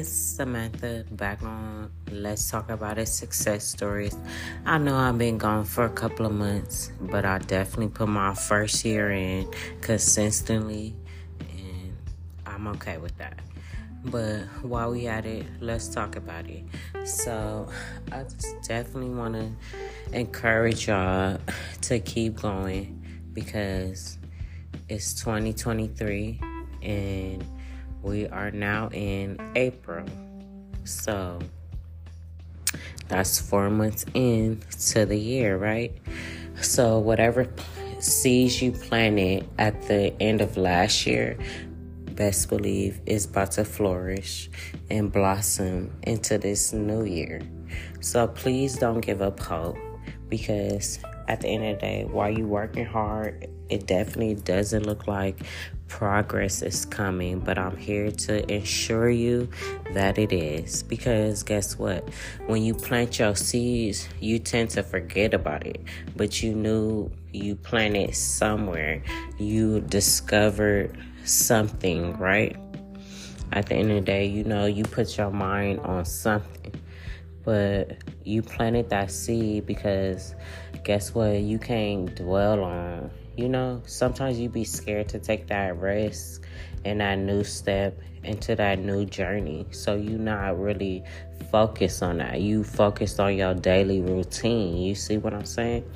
it's Samantha back on Let's Talk About It Success Stories. I know I've been gone for a couple of months, but I definitely put my first year in consistently, and I'm okay with that. But while we at it, let's talk about it. So, I definitely want to encourage y'all to keep going because it's 2023 and we are now in April. So that's four months in to the year, right? So whatever seeds you planted at the end of last year, best believe is about to flourish and blossom into this new year. So please don't give up hope because at the end of the day, while you're working hard, it definitely doesn't look like progress is coming, but I'm here to ensure you that it is. Because guess what? When you plant your seeds, you tend to forget about it, but you knew you planted somewhere. You discovered something, right? At the end of the day, you know, you put your mind on something, but you planted that seed because guess what? You can't dwell on you know, sometimes you be scared to take that risk and that new step into that new journey. So you not really focused on that. You focused on your daily routine. You see what I'm saying?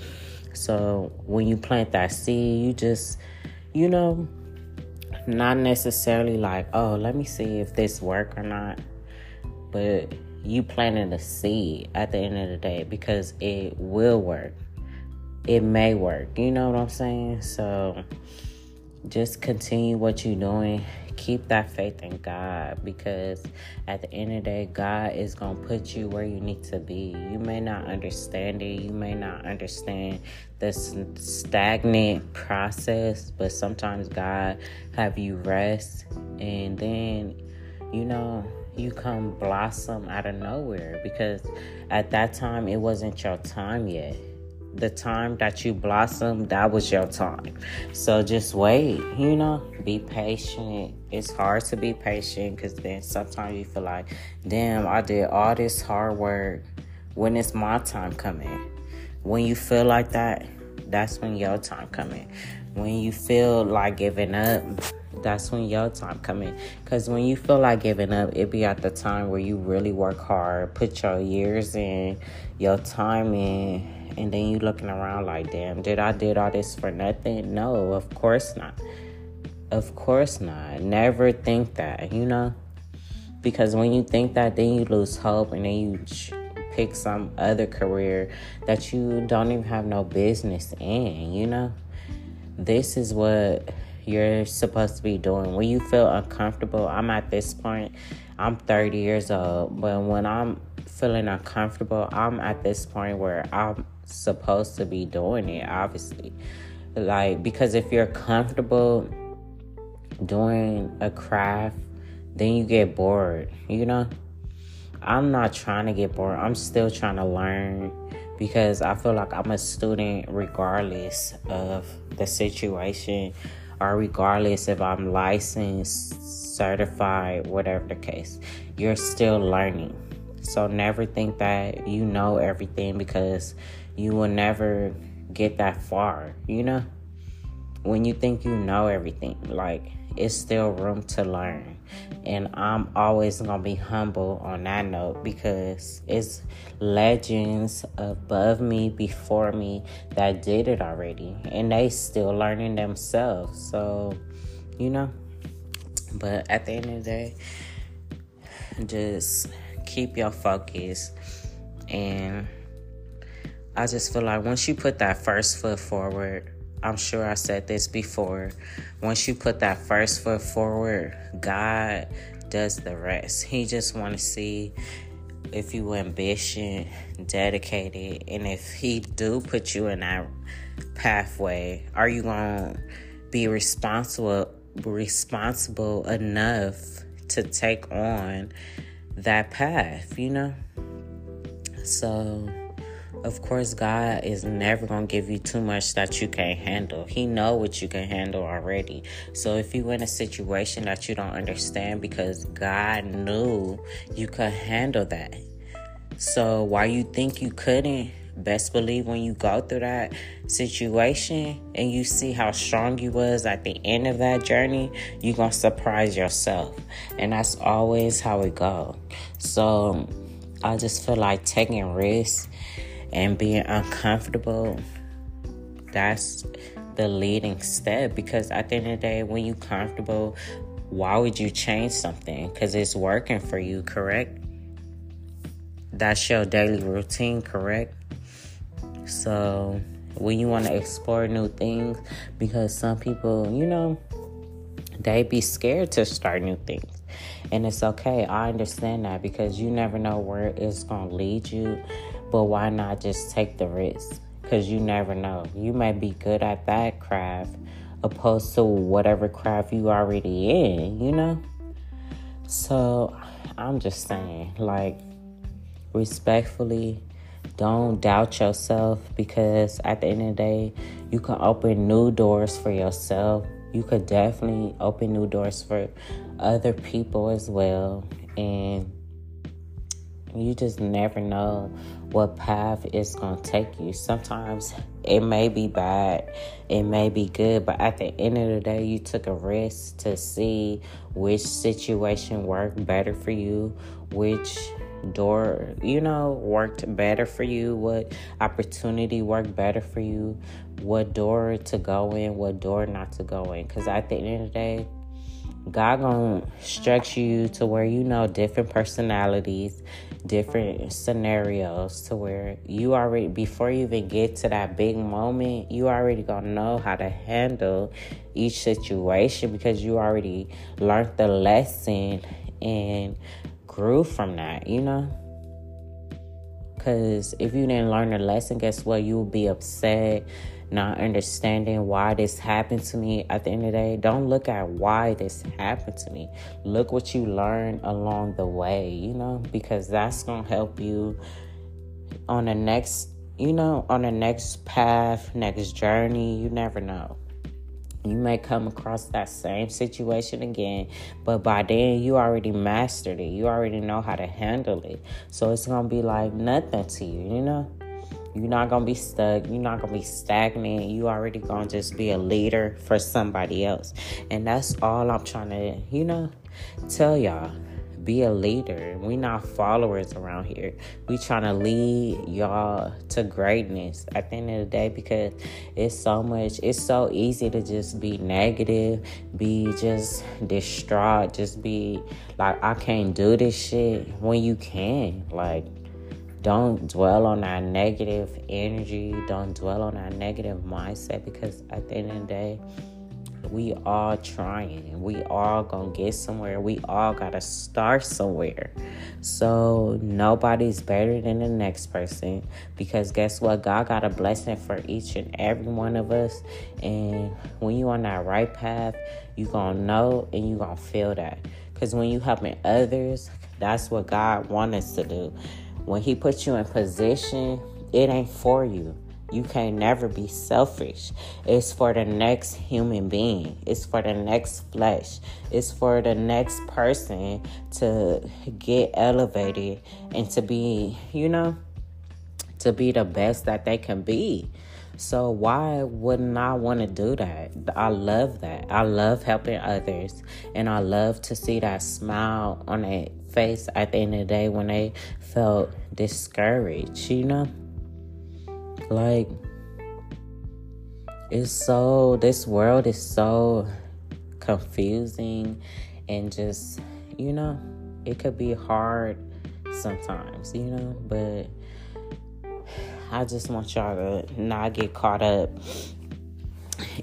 So when you plant that seed, you just, you know, not necessarily like, oh, let me see if this work or not. But you planted a seed at the end of the day because it will work it may work. You know what I'm saying? So just continue what you're doing. Keep that faith in God because at the end of the day, God is going to put you where you need to be. You may not understand it, you may not understand the stagnant process, but sometimes God have you rest and then, you know, you come blossom out of nowhere because at that time it wasn't your time yet the time that you blossom, that was your time. So just wait, you know, be patient. It's hard to be patient because then sometimes you feel like, damn, I did all this hard work. When is my time coming? When you feel like that, that's when your time coming. When you feel like giving up, that's when your time coming. Cause when you feel like giving up, it be at the time where you really work hard, put your years in, your time in, and then you looking around like, damn, did I did all this for nothing? No, of course not. Of course not. Never think that, you know? Because when you think that, then you lose hope and then you pick some other career that you don't even have no business in, you know? This is what you're supposed to be doing. When you feel uncomfortable, I'm at this point, I'm 30 years old, but when I'm feeling uncomfortable, I'm at this point where I'm supposed to be doing it, obviously. Like, because if you're comfortable doing a craft, then you get bored, you know? I'm not trying to get bored. I'm still trying to learn because I feel like I'm a student regardless of the situation or regardless if I'm licensed, certified, whatever the case. You're still learning. So never think that you know everything because you will never get that far, you know? When you think you know everything, like it's still room to learn. And I'm always gonna be humble on that note because it's legends above me, before me that did it already. And they still learning themselves. So, you know. But at the end of the day, just keep your focus and I just feel like once you put that first foot forward, I'm sure I said this before. Once you put that first foot forward, God does the rest. He just want to see if you ambition, dedicated, and if he do put you in that pathway, are you going to be responsible responsible enough to take on that path, you know? So of course god is never going to give you too much that you can't handle. He know what you can handle already. So if you in a situation that you don't understand because god knew you could handle that. So why you think you couldn't best believe when you go through that situation and you see how strong you was at the end of that journey you're gonna surprise yourself. And that's always how it go. So i just feel like taking risks and being uncomfortable that's the leading step because at the end of the day when you're comfortable why would you change something because it's working for you correct that's your daily routine correct so when you want to explore new things, because some people, you know, they be scared to start new things. And it's okay. I understand that because you never know where it's going to lead you. But why not just take the risk? Because you never know. You might be good at that craft opposed to whatever craft you already in, you know? So I'm just saying, like, respectfully, don't doubt yourself because at the end of the day, you can open new doors for yourself. You could definitely open new doors for other people as well. And you just never know what path it's going to take you. Sometimes it may be bad, it may be good, but at the end of the day, you took a risk to see which situation worked better for you, which door, you know, worked better for you, what opportunity worked better for you, what door to go in, what door not to go in. Because at the end of the day, God gonna structure you to where you know different personalities, different scenarios to where you already before you even get to that big moment, you already gonna know how to handle each situation because you already learned the lesson and grew from that, you know? Because if you didn't learn the lesson, guess what? You will be upset, not understanding why this happened to me. At the end of the day, don't look at why this happened to me. Look what you learned along the way, you know? Because that's going to help you on the next, you know, on the next path, next journey. You never know you may come across that same situation again, but by then you already mastered it. You already know how to handle it. So it's going to be like nothing to you, you know? You're not going to be stuck. You're not going to be stagnant. You already going to just be a leader for somebody else. And that's all I'm trying to, you know, tell y'all be a leader. We not followers around here. We trying to lead y'all to greatness at the end of the day because it's so much. It's so easy to just be negative, be just distraught, just be like I can't do this shit when you can. Like don't dwell on that negative energy. Don't dwell on that negative mindset because at the end of the day we all trying we all gonna get somewhere. We all gotta start somewhere. So nobody's better than the next person because guess what? God got a blessing for each and every one of us. And when you on that right path you gonna know and you gonna feel that. Because when you helping others that's what god wants us to do when he puts you in position it ain't for you you can never be selfish. It's for the next human being. It's for the next flesh. It's for the next person to get elevated and to be, you know, to be the best that they can be. So why wouldn't I want to do that? I love that. I love helping others and I love to see that smile on their face at the end of the day when they felt discouraged, you know? Like, it's so, this world is so confusing and just, you know, it could be hard sometimes, you know, but I just want y'all to not get caught up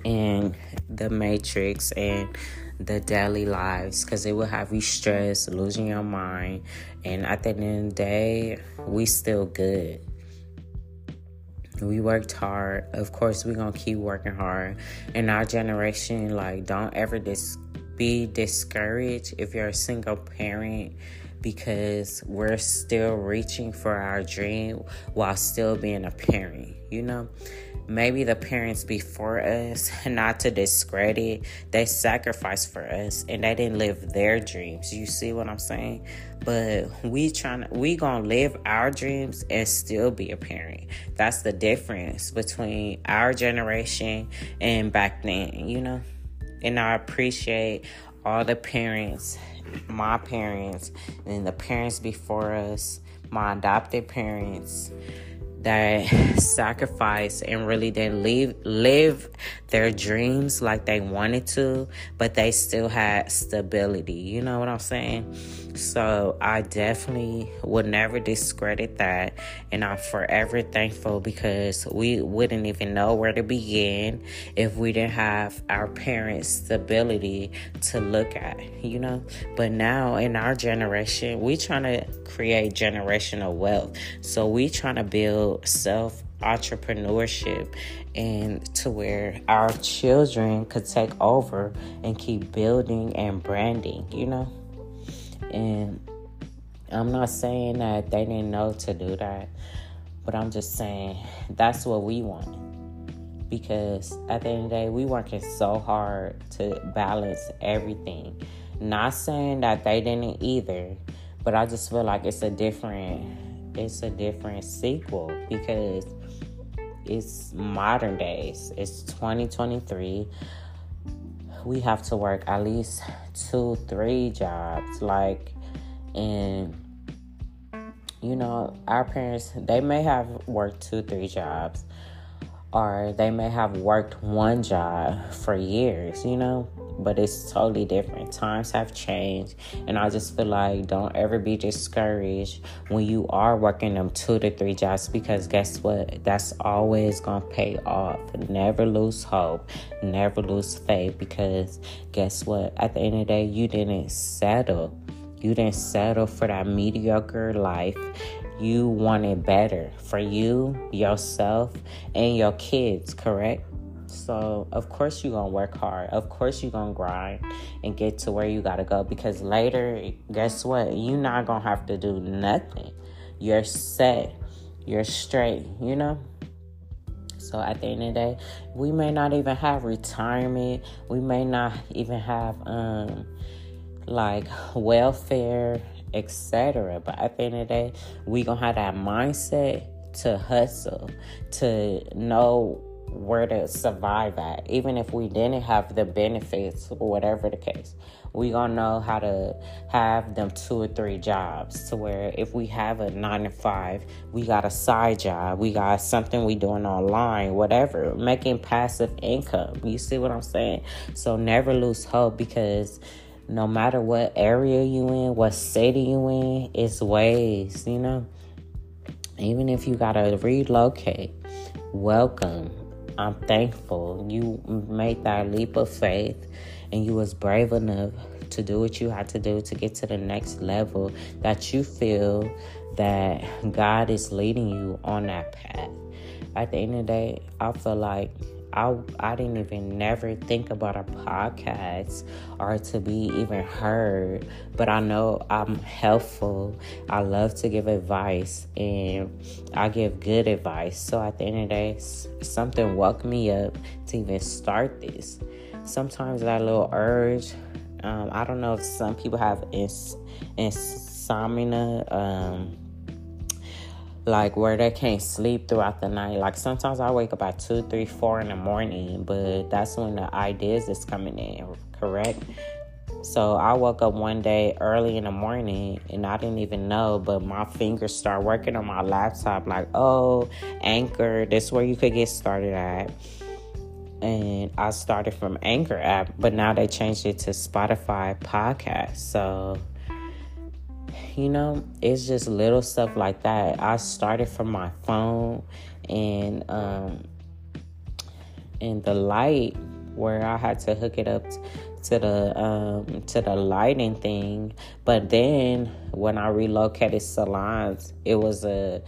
in the matrix and the daily lives because it will have you stressed, losing your mind, and at the end of the day, we still good. We worked hard. Of course, we're gonna keep working hard. In our generation, like don't ever dis- be discouraged if you're a single parent because we're still reaching for our dream while still being a parent, you know? Maybe the parents before us, not to discredit, they sacrificed for us and they didn't live their dreams. You see what I'm saying? But we trying we gonna live our dreams and still be a parent. That's the difference between our generation and back then, you know? And I appreciate all the parents, my parents, and the parents before us, my adopted parents that sacrificed and really didn't live live their dreams like they wanted to, but they still had stability. You know what I'm saying? So I definitely would never discredit that. And I'm forever thankful because we wouldn't even know where to begin if we didn't have our parents' stability to look at, you know? But now in our generation, we're trying to create generational wealth. So we trying to build self entrepreneurship and to where our children could take over and keep building and branding, you know? And I'm not saying that they didn't know to do that, but I'm just saying that's what we want. Because at the end of the day, we working so hard to balance everything. Not saying that they didn't either, but I just feel like it's a different it's a different sequel because it's modern days. It's 2023 we have to work at least two, three jobs. Like, and you know, our parents, they may have worked two, three jobs, or they may have worked one job for years, you know but it's totally different. Times have changed, and I just feel like don't ever be discouraged when you are working them two to three jobs because guess what? That's always gonna pay off. Never lose hope, never lose faith because guess what? At the end of the day, you didn't settle. You didn't settle for that mediocre life you wanted better for you, yourself, and your kids, correct? So, of course, you're going to work hard. Of course, you're going to grind and get to where you got to go because later, guess what? You're not going to have to do nothing. You're set, you're straight, you know? So, at the end of the day, we may not even have retirement, we may not even have, um, like welfare, etc. But at the end of the day, we gonna have that mindset to hustle, to know where to survive at, even if we didn't have the benefits or whatever the case. We gonna know how to have them two or three jobs to where if we have a nine to five, we got a side job, we got something we doing online, whatever, making passive income. You see what I'm saying? So never lose hope because no matter what area you in, what city you in, it's ways, you know. Even if you gotta relocate, welcome I'm thankful you made that leap of faith and you was brave enough to do what you had to do to get to the next level that you feel that God is leading you on that path. At the end of the day, I feel like I I didn't even never think about a podcast or to be even heard, but I know I'm helpful. I love to give advice and I give good advice. So at the end of the day, something woke me up to even start this. Sometimes that little urge, um, I don't know if some people have ins- insomnia. Um, like where they can't sleep throughout the night. Like sometimes I wake up at two, three, four in the morning, but that's when the ideas is coming in, correct? So I woke up one day early in the morning and I didn't even know, but my fingers start working on my laptop like, oh, Anchor, this where you could get started at. And I started from Anchor app, but now they changed it to Spotify podcast. So you know it's just little stuff like that. I started from my phone and um and the light where i had to hook it up to the um to the lighting thing. But then when i relocated salons it was a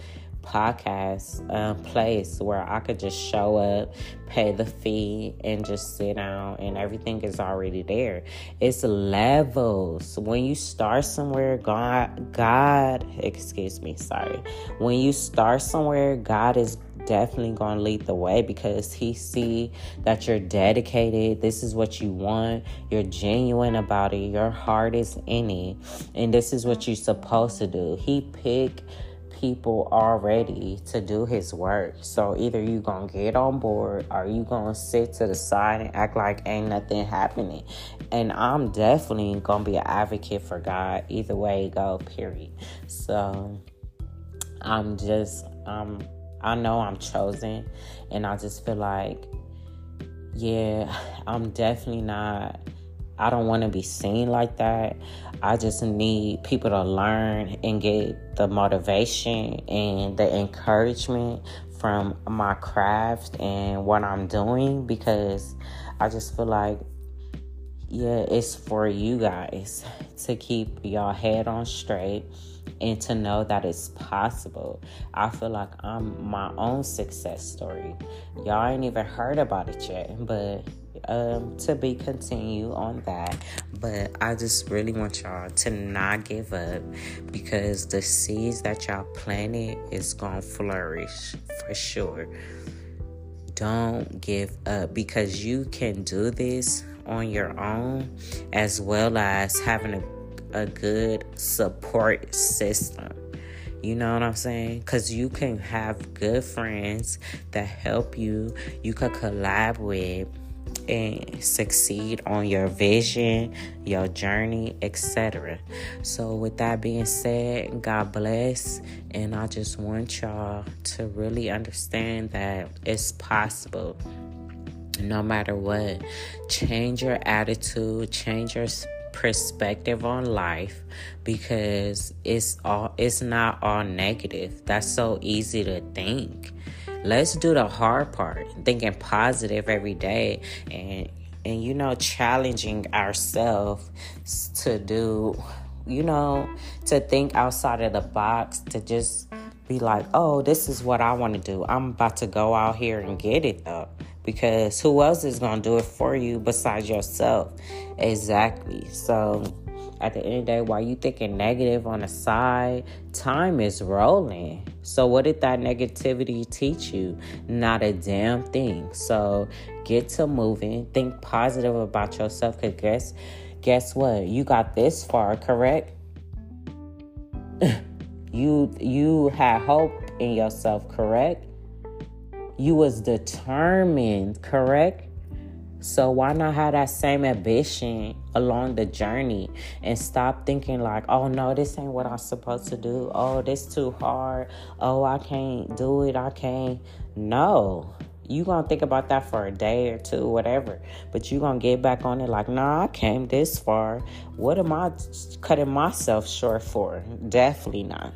podcast place where I could just show up, pay the fee, and just sit down, and everything is already there. It's levels. When you start somewhere, God, God, excuse me, sorry. When you start somewhere, God is definitely going to lead the way because he see that you're dedicated this is what you want you're genuine about it your heart is in it and this is what you're supposed to do he pick people already to do his work. So either you gonna get on board or you gonna sit to the side and act like ain't nothing happening. And I'm definitely gonna be an advocate for God either way go, period. So I'm just um I know I'm chosen and I just feel like yeah, I'm definitely not I don't want to be seen like that. I just need people to learn and get the motivation and the encouragement from my craft and what I'm doing because I just feel like yeah, it's for you guys to keep your head on straight and to know that it's possible. I feel like I'm my own success story. Y'all ain't even heard about it yet, but um, to be continued on that. But I just really want y'all to not give up because the seeds that y'all planted is gonna flourish for sure. Don't give up because you can do this on your own as well as having a, a good support system. You know what I'm saying? Because you can have good friends that help you, you could collab with and succeed on your vision, your journey, etc. So, with that being said, God bless. And I just want y'all to really understand that it's possible no matter what. Change your attitude, change your perspective on life because it's all it's not all negative. That's so easy to think let's do the hard part thinking positive every day and and you know challenging ourselves to do you know to think outside of the box to just be like oh this is what i want to do. I'm about to go out here and get it though because who else is going to do it for you besides yourself? Exactly. So at the end of the day, while you thinking negative on the side, time is rolling. So what did that negativity teach you? Not a damn thing. So get to moving. Think positive about yourself. Cause guess guess what? You got this far, correct? you you had hope in yourself, correct? You was determined, correct? So why not have that same ambition along the journey and stop thinking like, oh no, this ain't what I'm supposed to do. Oh, this too hard. Oh, I can't do it. I can't. No. You gonna think about that for a day or two, whatever. But you gonna get back on it like, nah, I came this far. What am I cutting myself short for? Definitely not.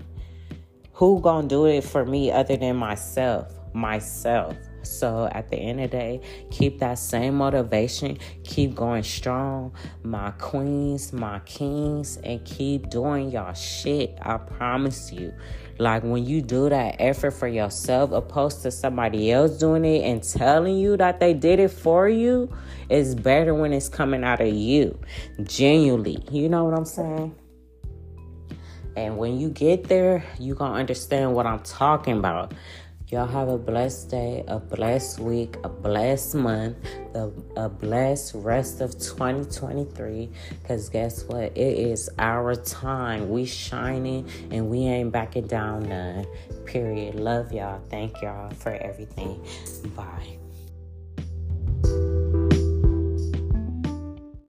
Who gonna do it for me other than myself? Myself. So at the end of the day, keep that same motivation, keep going strong, my queens, my kings, and keep doing y'all shit. I promise you. Like when you do that effort for yourself, opposed to somebody else doing it and telling you that they did it for you, it's better when it's coming out of you. Genuinely. You know what I'm saying? And when you get there, you're gonna understand what I'm talking about. Y'all have a blessed day, a blessed week, a blessed month, a, a blessed rest of 2023. Because guess what? It is our time. We shining and we ain't backing down none. Period. Love y'all. Thank y'all for everything. Bye.